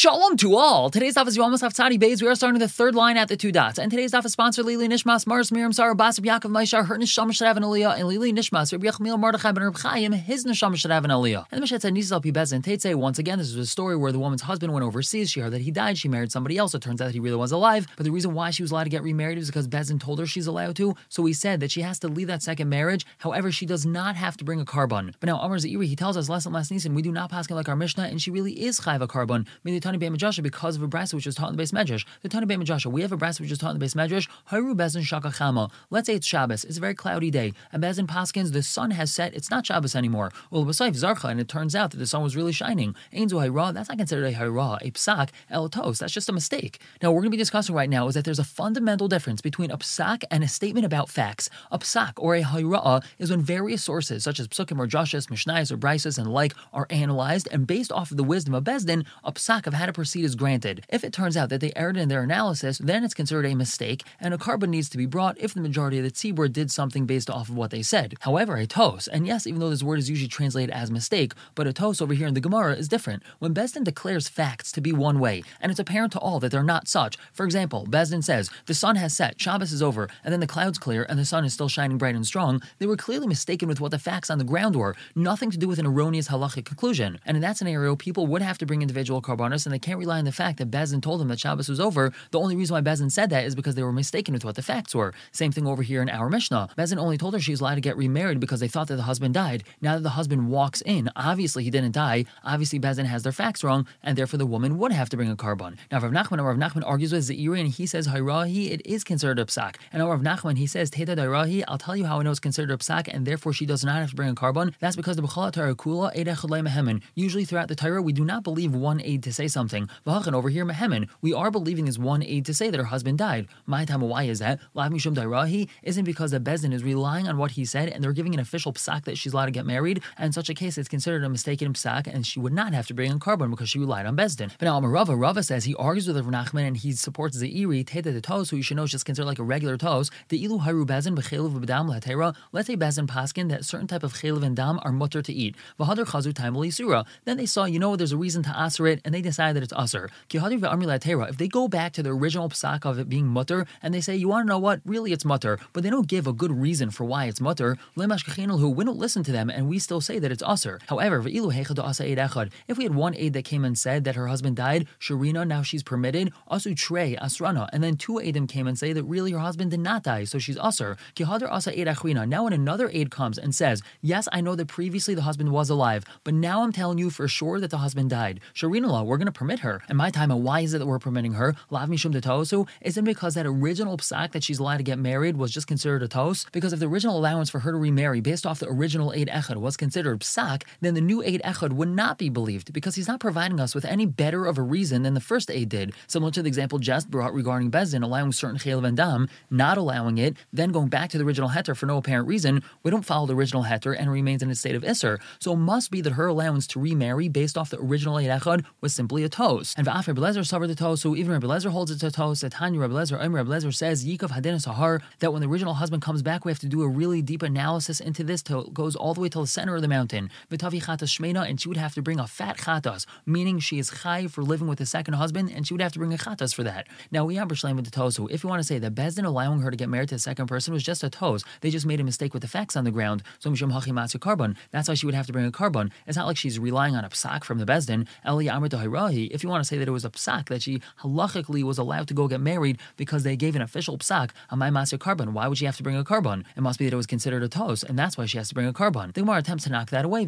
Shalom to all. Today's daf is Yomas Haftzadi Bays. We are starting the third line at the two dots. And today's daf is sponsored Lili Nishmas, Mars Miriam Sarah Basib Yaakov Maishar, her Nisham Shadav and Aliyah, and Lili Nishmas, Rabbi Yechmiel Mordechai ben Reb Chaim, his Nisham Shadav and Aliyah. And the Mishnah said Nisal Pi Bezin Teitze. Once again, this is a story where the woman's husband went overseas. She heard that he died. She married somebody else. It turns out that he really was alive. But the reason why she was allowed to get remarried is because Bezin told her she's allowed to. So he said that she has to leave that second marriage. However, she does not have to bring a korban. But now Amar Zairi, he tells us less and less Nisan, we do not pass like our Mishnah, and she really is chayv a korban. Tani Beit because of a brasa which was taught in the base medrash. The Tani Beit we have a brasa which is taught in the base medrash. Haru Bezin Shaka Chama. Let's say it's Shabbos. It's a very cloudy day. And Bezin Paskins, the sun has set. It's not Shabbos anymore. Well, Basayif Zarcha, and it turns out that the sun was really shining. Ainzu Hayra, that's not considered a Hayra, a psak, el tos. That's just a mistake. Now, what we're going to be discussing right now is that there's a fundamental difference between a psak and a statement about facts. A psak or a Hayra is when various sources, such as psukim or joshis, mishnayos or brises and like, are analyzed, and based off of the wisdom of Bezdin, a psak of how to proceed is granted. If it turns out that they erred in their analysis, then it's considered a mistake, and a korban needs to be brought if the majority of the tzibur did something based off of what they said. However, a tos, and yes, even though this word is usually translated as mistake, but a tos over here in the Gemara is different. When Bezdin declares facts to be one way, and it's apparent to all that they're not such. For example, Bezdin says, the sun has set, Shabbos is over, and then the clouds clear, and the sun is still shining bright and strong, they were clearly mistaken with what the facts on the ground were, nothing to do with an erroneous halachic conclusion. And in that scenario, people would have to bring individual korbanos, and they can't rely on the fact that Bezin told them that Shabbos was over. The only reason why Bezin said that is because they were mistaken with what the facts were. Same thing over here in our Mishnah. Bezin only told her she's allowed to get remarried because they thought that the husband died. Now that the husband walks in, obviously he didn't die. Obviously Bezin has their facts wrong, and therefore the woman would have to bring a korban. Now Rav Nachman, Rav Nachman argues with Zairi, and he says Hayrahi, it is considered a psak. And Rav Nachman, he says Teta Dairahi, I'll tell you how I know it's considered a psak, and therefore she does not have to bring a korban. That's because the B'chalat Kula Usually throughout the Torah, we do not believe one aid to say something. V'hachan over here, mehemen, we are believing is one aid to say that her husband died. My time, why is that? Lav mishum dairahi isn't because the Bezdin is relying on what he said and they're giving an official psak that she's allowed to get married. And in such a case, it's considered a mistaken psak and she would not have to bring in korban because she relied on Bezdin. But now Amarava, Rava says he argues with Rav Nachman and he supports the Iri, Teta the Tos, who you should know is just considered like a regular Tos. The Ilu Haru Bezin, B'dam Latera. Let's say Bezin Paskin that certain type of Chelev and Dam are mutter to eat. V'hadar Chazu Time. Then they saw, you know, there's a reason to answer it, and they decided that it's usr. If they go back to the original psak of it being mutter, and they say, you want to know what? Really, it's mutter, but they don't give a good reason for why it's mutter. Who we don't listen to them, and we still say that it's usr. However, if we had one aid that came and said that her husband died, Sharina, now she's permitted, asu trey asrana, and then two aidim came and say that really her husband did not die, so she's usr. Now, when another aid comes and says, yes, I know that previously the husband was alive, but now I'm telling you for sure that the husband died. Sharina we're going to permit her. And my time, why is it that we're permitting her? Lav mishum de Isn't because that original psak that she's allowed to get married was just considered a tos? Because if the original allowance for her to remarry based off the original aid echad was considered psak, then the new aid echad would not be believed because he's not providing us with any better of a reason than the first aid did. Similar to the example just brought regarding bezin allowing certain chaylev and dam, not allowing it, then going back to the original heter for no apparent reason, we don't follow the original heter and remains in a state of isser. So it must be that her allowance to remarry based off the original aid echad was simply a tos. And Va'af Rebbe Lezer suffered the tos, so even Rebbe Lezer holds it to tos. That Tanya Rebbe Lezer, Omer Rebbe Lezer says, Yikov Hadin Sahar, that when the original husband comes back, we have to do a really deep analysis into this till it goes all the way to the center of the mountain. V'tavi chatas shmeina, and she would have to bring a fat chatas, meaning she is chai for living with a second husband, and she would have to bring a chatas for that. Now we have with the tos, so if you want to say that Bezdin allowing her to get married to a second person was just a tos, they just made a mistake with the facts on the ground. So Mishum Hachi Matsu korban. That's why she would have to bring a korban. It's not like she's relying on a psak from the Bezdin. Eli Amr if you want to say that it was a psak that she halachically was allowed to go get married because they gave an official psak on my master korban, why would she have to bring a korban? It must be that it was considered a tos, and that's why she has to bring a korban. The Gemara attempts to knock that away.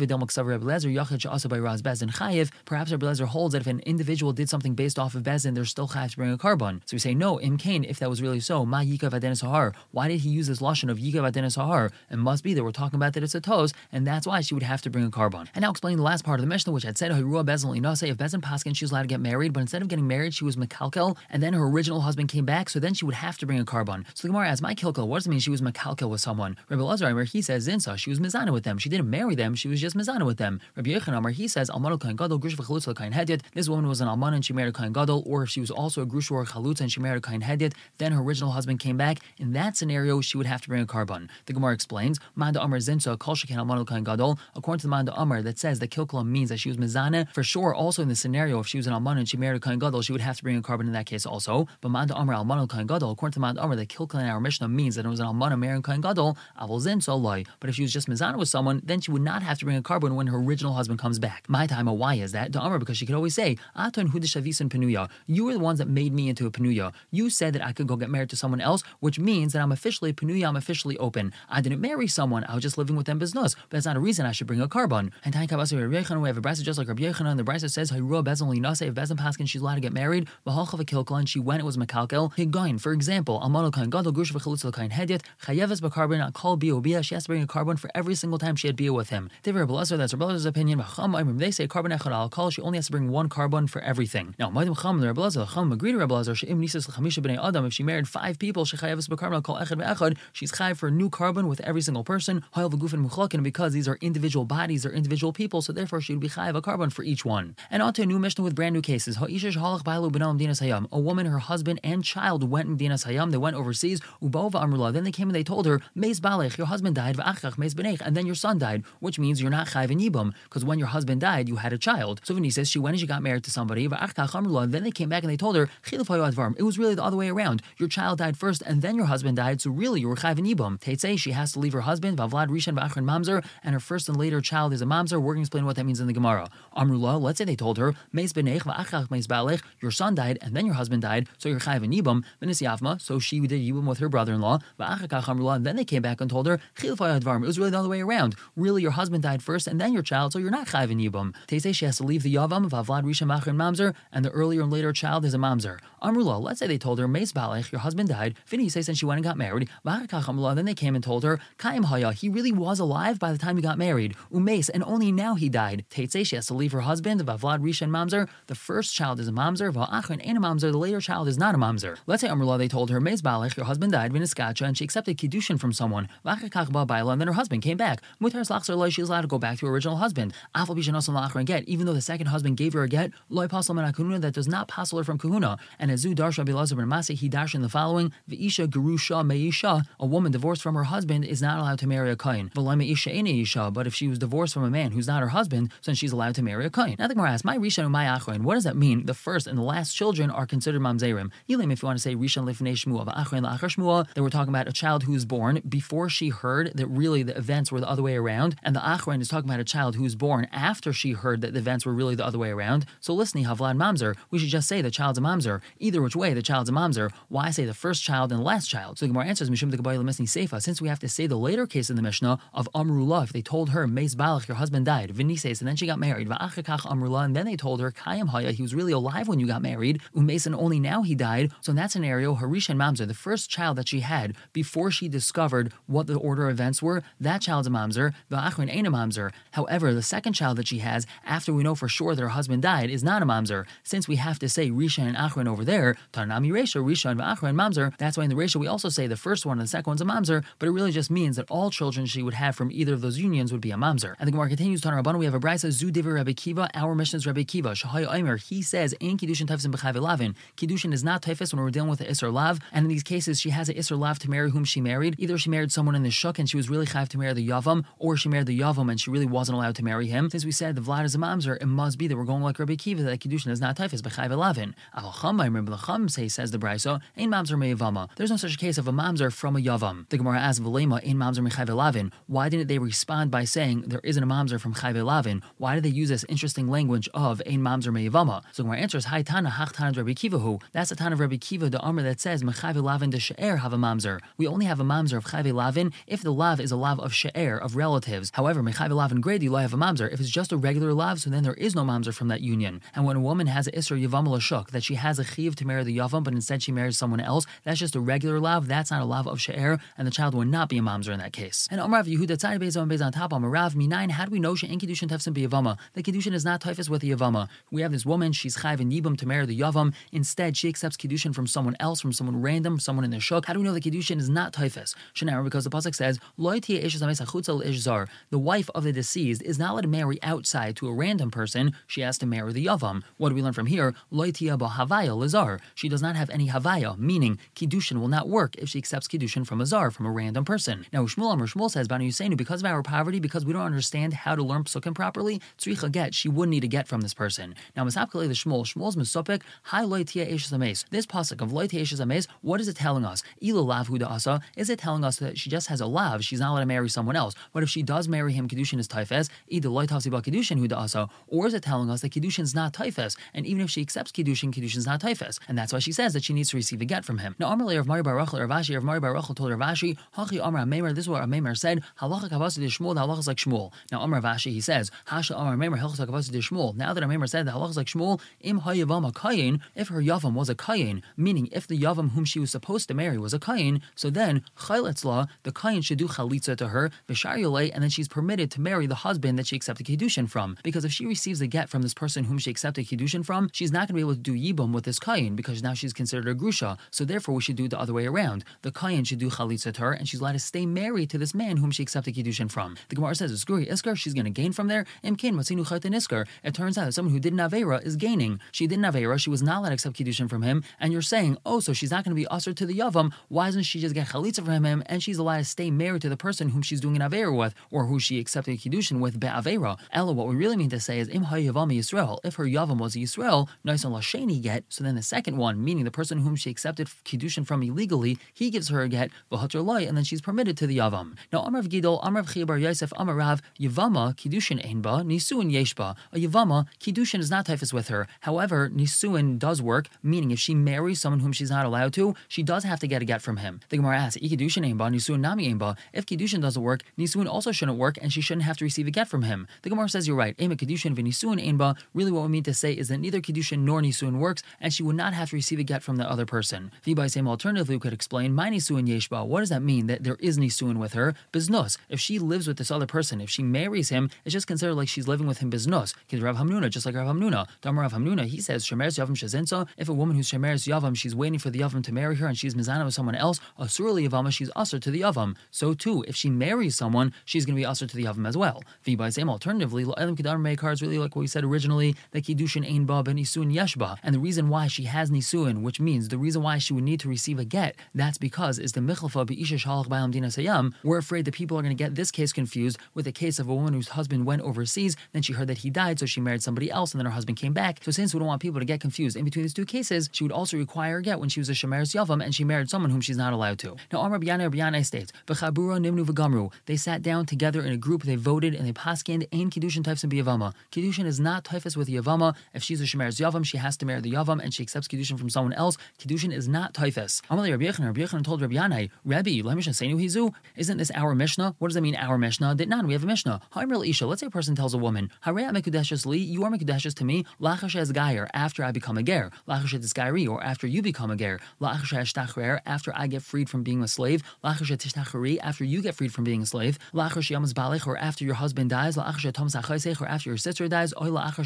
Perhaps Rabbi Lezer holds that if an individual did something based off of bezin, they're still chayav to bring a korban. So we say no. Imkain, if that was really so, ma yikav adenis Why did he use this lashon of yikav hahar? It must be that we're talking about that it's a tos, and that's why she would have to bring a korban. And now explain the last part of the Mishnah, which had said if bezin paskin she was allowed to get married, but instead of getting married, she was Mekalkel, and then her original husband came back, so then she would have to bring a korban. So the Gemara asks, My Kilkel, what does it mean she was Mekalkel with someone? Rabbi Lazar, he says, Zinsa, she was Mizana with them. She didn't marry them, she was just Mizana with them. Rabbi Yechon, he says, Kain Gadol, Grush Kain. This woman was an Alman and she married a Kain Gadol, or if she was also a Grush or a and she married a Kain Hedyet, then her original husband came back. In that scenario, she would have to bring a carbon. The Gemara explains, Manda Amar Zinsa, Kol Shekin Almanul Kain Gadol, according to the Manda Amar that says that Kilkel means that she was Mizana, for sure, also in the scenario if she was an alman and she married a kain gadol, she would have to bring a korban in that case also. But Manda Amr alman kain gadol, according to Manda Amr, the kilkel in our Mishnah means that it was an alman marrying kain gadol. Avol zin so loy. But if she was just mizana with someone, then she would not have to bring a korban when her original husband comes back. My time, why is that? The Amr because she could always say, Aton hudishavisan penuya. You were the ones that made me into a penuya. You said that I could go get married to someone else, which means that I'm officially a penuya. I'm officially open. I didn't marry someone. I was just living with them business. But that's not a reason I should bring a korban. And Tain Kabasa we have a brisa just like Rabbi Yechanan. The brisa says, Hayrua bezon linase. If bezon paskin, she's allowed to get married. V'halchav a and she went. It was makalkel. Higain, for example, almanol kain gadol gush v'chalutz kain hedyet chayeves b'karbon call biobia. She has to bring a korban for every single time she had bia with him. Blazer, that's Rabbi opinion. They say korban echad al call. She only has to bring one korban for everything. Now, Maidim Cham, the Rabbi Blazer, Cham l'chamisha b'nei adam. If she married five people, she chayeves b'karbon call echad ve'echad. She's chayev for a new korban with every single person. Hayel v'gufin muchlakin because these are individual bodies, they're individual people, so therefore she would be chayev a korban for each one. And on to a new Mishnah with brand new cases. A woman, her husband, and child went in Dinas Hayam. They went overseas. Amrullah. Then they came and they told her, Meis Balech, your husband died, and then your son died, which means you're not chayiv in Yibam, because when your husband died, you had a child. So he says she went and she got married to somebody, then they came back and they told her, It was really the other way around. Your child died first, and then your husband died, so really you were chayiv in Yibam. She has to leave her husband, and her first and later child is a Mamzer. We're going to explain what that means in the Gemara. Amrullah, let's say they told her, Meis Your son died, and then your husband died, so you're chayiv in Yibam. Yavma, so she did Yibam with her brother-in-law. And then they came back and told her, It was really the other way around. Really, your husband died first, and then your child, so you're not chayiv in Yibam. They she has to leave the Yavam, Vavlad Rishon Machrin Mamzer, and the earlier and later child is a Mamzer. Amrullah, let's say they told her, Meis Balech, your husband died. Fini says, and she went and got married. Then they came and told her, Kaim Haya, he really was alive by the time he got married. Umes, and only now he died. Teitze, she has to leave her husband, Vavlad Rishon Mamzer. The first child is a Mamzer, Va'achrin ain't a Mamzer, the later child is not a Mamzer. Let's say Amrullah, they told her, Meis Balech, your husband died, Viniskacha, and she accepted Kiddushin from someone. And then her husband came back. Mutar Slachzer she was allowed to go back to her original husband. Afal Bishanosam and get, even though the second husband gave her a get, Loy Pasal Kahuna, that does not pass her from Kahuna. And as Zu Darsha Bilazar ben Masi, he dashed in the following V'isha Gerusha Meisha, a woman divorced from her husband is not allowed to marry a Kain. V'lema Isha Isha, but if she was divorced from a man who's not her husband, then she's allowed to marry a Kain. Now the Gemara asks, My Rishon my Achron, what does that mean? The first and the last children are considered Mamzerim. Yilim, if you want to say Rishon Lifnei Shmuah, V'achron La'achar Shmuah, that we're talking about a child who was born before she heard that really the events were the other way around, and the Achron is talking about a child who was born after she heard that the events were really the other way around. So listening, Havlad Mamzer, we should just say the child's a Mamzer. Either which way, the child's a Mamzer. Why say the first child and the last child? So the Gemara answers, Mishum the Seifa, since we have to say the later case in the Mishnah of Amrullah, if they told her, Meis Balach, your husband died, Vinises, and then she got married, Va'achakach Amrullah, and then they told her, Kayam Haya, he was really alive when you got married, Umes, and only now he died. So in that scenario, Harish and Mamzer, the first child that she had before she discovered what the order of events were, that child's a Mamzer, Va'achrin ain't a Mamzer. However, the second child that she has, after we know for sure that her husband died, is not a Mamzer. Since we have to say Risha and Achron over there, Tanami Resha, Risha and Va'achrin Mamzer, that's why in the Resha we also say the first one and the second one's a Mamzer, but it really just means that all children she would have from either of those unions would be a Mamzer. And the Gemara continues, Tanah Rabbanu, we have a Brisa, Zudiver Rabbi Kiva, our mission is Rabbi Kiva, Shahai Omer, he says, Ain Kiddushin Tefsim B'chav Lavin. Kiddushin is not Tefis when we're dealing with the Isser Lav, and in these cases she has an Isser Lav to marry whom she married. Either she married someone in the Shuk and she was really chayav to marry the Yavam, or she married the Yavam and she really wasn't allowed to marry him. Since we said the Vlad is a Mamzer, it must be that we're going like Rabbi Kiva, that Kiddushin is not Tefis B'chav Lavin. Avacham, I remember the Chum say, says the Brisa, Ain Mamzer Me'yavama. There's no such case of a Mamzer from a Yavam. The Gemara asks, Velema, Ain Mamzer Me'chav Lavin. Why didn't they respond by saying there isn't a Mamzer from Chayve Lavin? Why did they use this interesting language of Ein Mamzer Me'yavama? So answer is Hi Tana, Hach Tana Rabbi Kiva who. That's the Tana of Rabbi Kiva, the armor that says Mechayve Lavin de She'er have a Mamzer. We only have a Mamzer of Chayve Lavin if the lav is a lav of She'er, of relatives. However, Mechayve Lavin Grady, you have a Mamzer. If it's just a regular lav, so then there is no Mamzer from that union. And when a woman has an Isser Yavam Lashuk, that she has a Chiv to marry the Yavam, but instead she marries someone else, that's just a regular lav, that's not a lav of She'er, and the child would not be a Mamzer in that case. And of Yehuda Tzai Bezon Bez on top, Amarav Minayin, how do we know she She'en Kiddushin Tefsim Yavama? The Kiddushin is not Typhus with the Yavama. We have this woman, she's Chayv and Yibam to marry the Yavam. Instead, she accepts Kiddushin from someone else, from someone random, someone in the Shuk. How do we know the Kiddushin is not Typhus? Shanara, because the Pasuk says, The wife of the deceased is not allowed to marry outside to a random person, she has to marry the Yavam. What do we learn from here? Havaya Lazar. She does not have any Havaya, meaning Kiddushin will not work if she accepts Kiddushin from a Zar, from a random person. Now, Shmuel Amr Shmuel says, Banu because of our poverty, because we don't understand how to learn Psukim properly, Tzricha get, she would need a get from this person. Now, Masapkale the Shmuel, Shmuel's Mesopik, Hi Loitia Eshes Ames. This pasuk of Loitia Eshes Ames, what is it telling us? Ila Lav Huda Asa, is it telling us that she just has a lav, she's not allowed to marry someone else? But if she does marry him, Kedushin is Taifes, either Loitasi Ba Kedushin Huda Asa, or is it telling us that Kedushin is not Taifes, and even if she accepts Kedushin, Kedushin is not Taifes, and that's why she says that she needs to receive a get from him. Now, Amr of Mari Baruch Ravashi, of Mari Baruch told Ravashi, Hachi Amr Amemar, this is what Amemar said, Halacha Kavasi de Shmuel, halacha is like Shmuel. Now, Amr Ravashi, he says, Hasha Amr Amemar, Halacha Kavasi de Shmuel. Now that Amemar said the halacha is like Shmuel, Im Hayavam a Kayin, if her Yavam was a Kayin, meaning if the Yavam whom she was supposed to marry was a Kayin, so then Chayletzla, the Kayin should do Chalitza to her, Vishar and then she's permitted to marry the husband that she accepted Kiddushin from. Because if she receives a get from this person whom she accepted Kiddushin from, she's not going to be able to do Yibum with this Kayin because now she's considered a Grusha. So therefore, we should do it the other way around. The Kayin should do Chalitza to her, and she's allowed to stay married to this man whom she accepted Kiddushin from. The Gemara says, Skuri Iskar, she's going to gain from there. Imkin Matsinu Chaytan Iskar. It turns out that someone who did Navera is gaining. She did Navera, she was not allowed to accept Kiddushin from him, and you're saying, oh, so she's not going to be ushered to the Yavam. Why doesn't she just get Chalitza from him and she's allowed to stay married to the person whom she's doing an Avera with or who she accepted Kiddushin with Be'avera? Ella, what we really mean to say is, Im Yavam Yisrael. If her Yavam was Yisrael, nice and Lasheni get, so then the second one, meaning the person whom she accepted Kiddushin from illegally, he gives her a get, Lai, and then she's permitted to the Yavam. Now, Amrav Gidol, Amrav Chibar Yosef, Amarav, Yavama, Kiddushin Einba, Nisuin Yeshba. A Yavama, Kiddushin is not typhus with her. However, Nisuin does work, meaning if she marries someone whom she's not allowed to, she does have to get a get from him. The Gemara asks, Kiddushin Einba, Nisuin Nami Einba. If Kiddushin doesn't work, Nisuin also shouldn't work, and she shouldn't have to receive a get from him. The Gemara says you're right. Ema Kiddushin Vinisuin Einba. Really, what we mean to say is that neither Kiddushin nor Nisuin works, and she would not have to receive a get from the other person. by same alternatively, could explain, My Nisuin Yeshba. What does that mean? That there is Nisuin with her? Biznus. If she lives with this other person, if she marries him, it's just considered like she's living with him biznus. Because Rav Hamnuna, just like Rav Rav he says, Shemeres Yavam Shazinsa. If a woman who's Shemeres Yavam, she's waiting for the Yavam to marry her and she's Mizana with someone else, Asurli Yavama, she's usher to the Yavam. So too, if she marries someone, she's going to be usher to the Yavam as well. by same alternatively, Elam Kedar Meikar is really like what we said originally, that Kiddushin Ein Ba Ben Nisuin Yeshba. And the reason why she has Nisuin, which means the reason why she would need to receive a get, that's because is the Michalfa Be'isha Shalach Ba'alam Dina Sayam. We're afraid that people are going to get this case confused with the case of a woman whose husband went overseas, then she heard that he died, so she married somebody else, and then her husband came back. So since we don't want people to get confused in between these two cases, she would also require a get when she was a Shemeres Yavam and she married someone whom she's not allowed to. Now, Amr B'yanai B'yanai states, B'chabura Nimnu V'gamru. They sat down together in a group, they voted, and they paskind Ain Kiddushin Taifs and B'yavama. Kiddushin is not Taifas with Yavama. If she's a Shemeres Yavam, she has to marry the Yavam, and she accepts Kiddushin from someone else. Kiddushin is not Taifas. Amalei Rabbi Yechon, Rabbi Yechon told Rabbi Yanai, Rabbi, Lemisha Seinu Hizu, isn't this our Mishnah? What does that mean, our Mishnah? Did not we have a Mishnah. Haimril Isha, let's say a person tells a woman, Hareya Mekudeshes Li, you are Mekudeshes to me, Lachash as Gayer, after I become a Ger, Lachash as Gairi, or after you become a Ger, Lachash as Tachrer, after I get freed from being a slave, Lachash Tishtachari, after you get freed from being a slave, Lachash Yamas Balech, or after your husband dies, Lachash Tom or after your sister dies, or after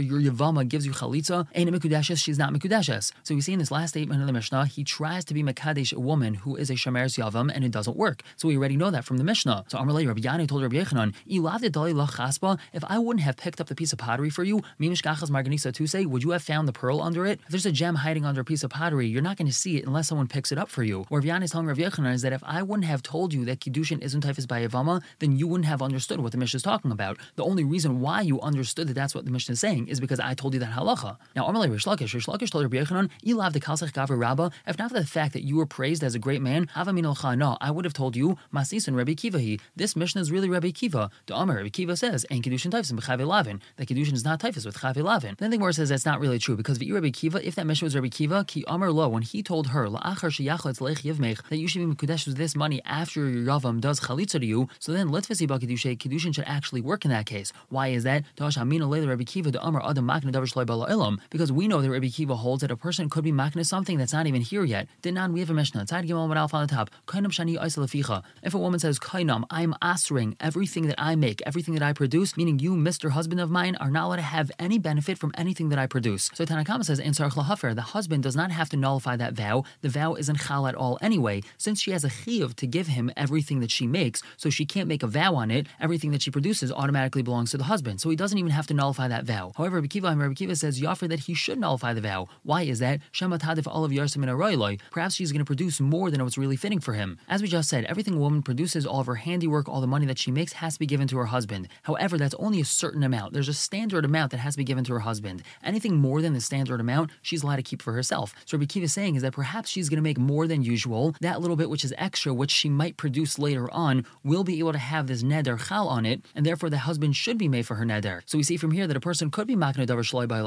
your Yavama gives you Chalitza, Ain't Mekudeshes, she's not Mekudeshes. So we see in this last statement of the Mishnah, he tries to be Mekadesh, a woman who is a Shemeres Yavam, and it doesn't work. So we already know that from the Mishnah. So Amalei Rabbi Yani told Rabbi Yechanan, if I wouldn't have picked up the piece of pottery for you, Mimishkachas Marganisa say, would you have found the pearl under it? If there's a gem hiding under a piece of pottery, you're not going to see it unless someone picks it up for you. Or Rabbi is telling Rabbi Yechanan is that if I wouldn't have told you that Kiddushin isn't typhus by Yavama, then you wouldn't have understood what the Mishnah is talking about. The only reason why you understood that that's what the Mishnah is saying is because I told you that halacha. Now, Amalei Rish Lakish, Rish Lakish told Rabbi Yechanan, Ilav the Kalsach Gavra Rabba, if not for the fact that you were praised as a great man, I would have told you, Masis and Rabbi Kivahi. This Mishnah is really Rabbi Kiva. The Amar Rabbi Kiva says, "And Taifs and B'Chav Lavin." That Kedushin is not Taifs with Chav Lavin. Then the Gemara says that's not really true because Rabbi Kiva. If that Mishnah was Rabbi Kiva, Ki Amar Lo, when he told her that you should be Mekudesh with this money after your Yavam does Chalitza to you, so then Litvasi Ba Kedushay Kedushin should actually work in that case. Why is that? Because we know that Rabbi Kiva holds that a person could be makna something that's not even here yet. Dinan, we have a Mishnah. Tzad Gimel on the top. If a woman says Kainam, I'm answering everything that I make, everything that I produce, meaning you, Mr. Husband of mine, are not allowed to have any benefit from anything that I produce. So Tanakama says in Sarach the husband does not have to nullify that vow. The vow isn't chal at all anyway, since she has a chiyuv to give him everything that she makes, so she can't make a vow on it. Everything that she produces automatically belongs to the husband, so he doesn't even have to nullify that vow. However, Rabbi Kiva, Kiva says Yafir that he should nullify the vow. Why is that? Shemat hadif olav yarsim in Perhaps she's going to produce more than what's really fitting for him. As we just said, everything a woman produces, all of her handiwork, all the money that she makes has to be given to her husband. However, that's only a certain amount. there's a standard amount that has to be given to her husband. Anything more than the standard amount, she's allowed to keep for herself. So Rabbi Kiva is saying is that perhaps she's going to make more than usual. That little bit which is extra, which she might produce later on, will be able to have this neder chal on it, and therefore the husband should be made for her neder. So we see from here that a person could be makna davar shaloi by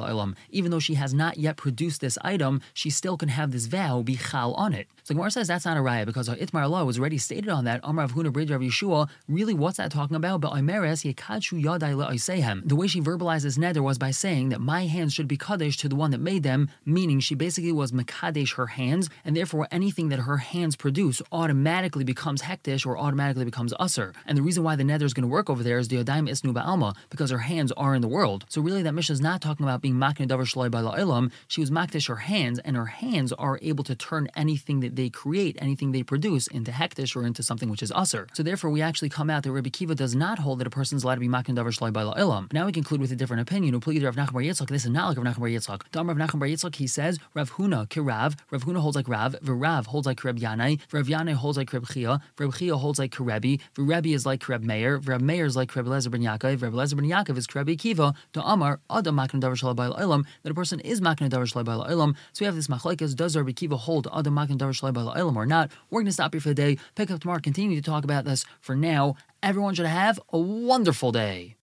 even though she has not yet produced this item, she still can have this vow be chal on it. So Gemara says that's not a raya because Itmar law was already stated on that. Amar Huna Bridge Rav Yeshua. Really, what's that talking about? But Omeres yekadshu yadai le'osehem. The way she verbalizes neder was by saying that my hands should be kaddish to the one that made them, meaning she basically was mekadesh her hands, and therefore anything that her hands produce automatically becomes hektish or automatically becomes usser. And the reason why the neder is going to work over there is the Yodaim Isnu Ba'alma, because her hands are in the world. So really, that Mishnah is not talking about being makna davar shaloi by la'ilam. She was makdish her hands, and her hands are able to turn anything that they create, anything they produce, into hektish or into something which is usser. So therefore, we actually come out that Rabbi Kiva does not hold that a person's allowed to be makna davar shaloi by la'ilam. Now we conclude with a different opinion. Rav. This is not like Rav Nachman Bar Yitzchak. Dam Rav Nachman Bar Yitzchak. He says Rav Huna kirav. Rav Huna holds like Rav. V'Rav holds like Reb Yanai. Rav Yanai holds like Reb Chia. Reb Chia holds like Karebi. Rebbe is like Reb Meir. Reb Meir is like Reb Lezer ben Yaakov. Reb Lezer ben Yaakov is Reb Kiva. To Amar Adam Makna Davar Shalai Olam that a person is Makna Davar Shalai Olam. So we have this machlekes. Does Reb Kiva hold Adam Makna Davar Shalai Olam or not? We're going to stop here for the day. Pick up tomorrow. Continue to talk about this. For now, everyone should have a wonderful day.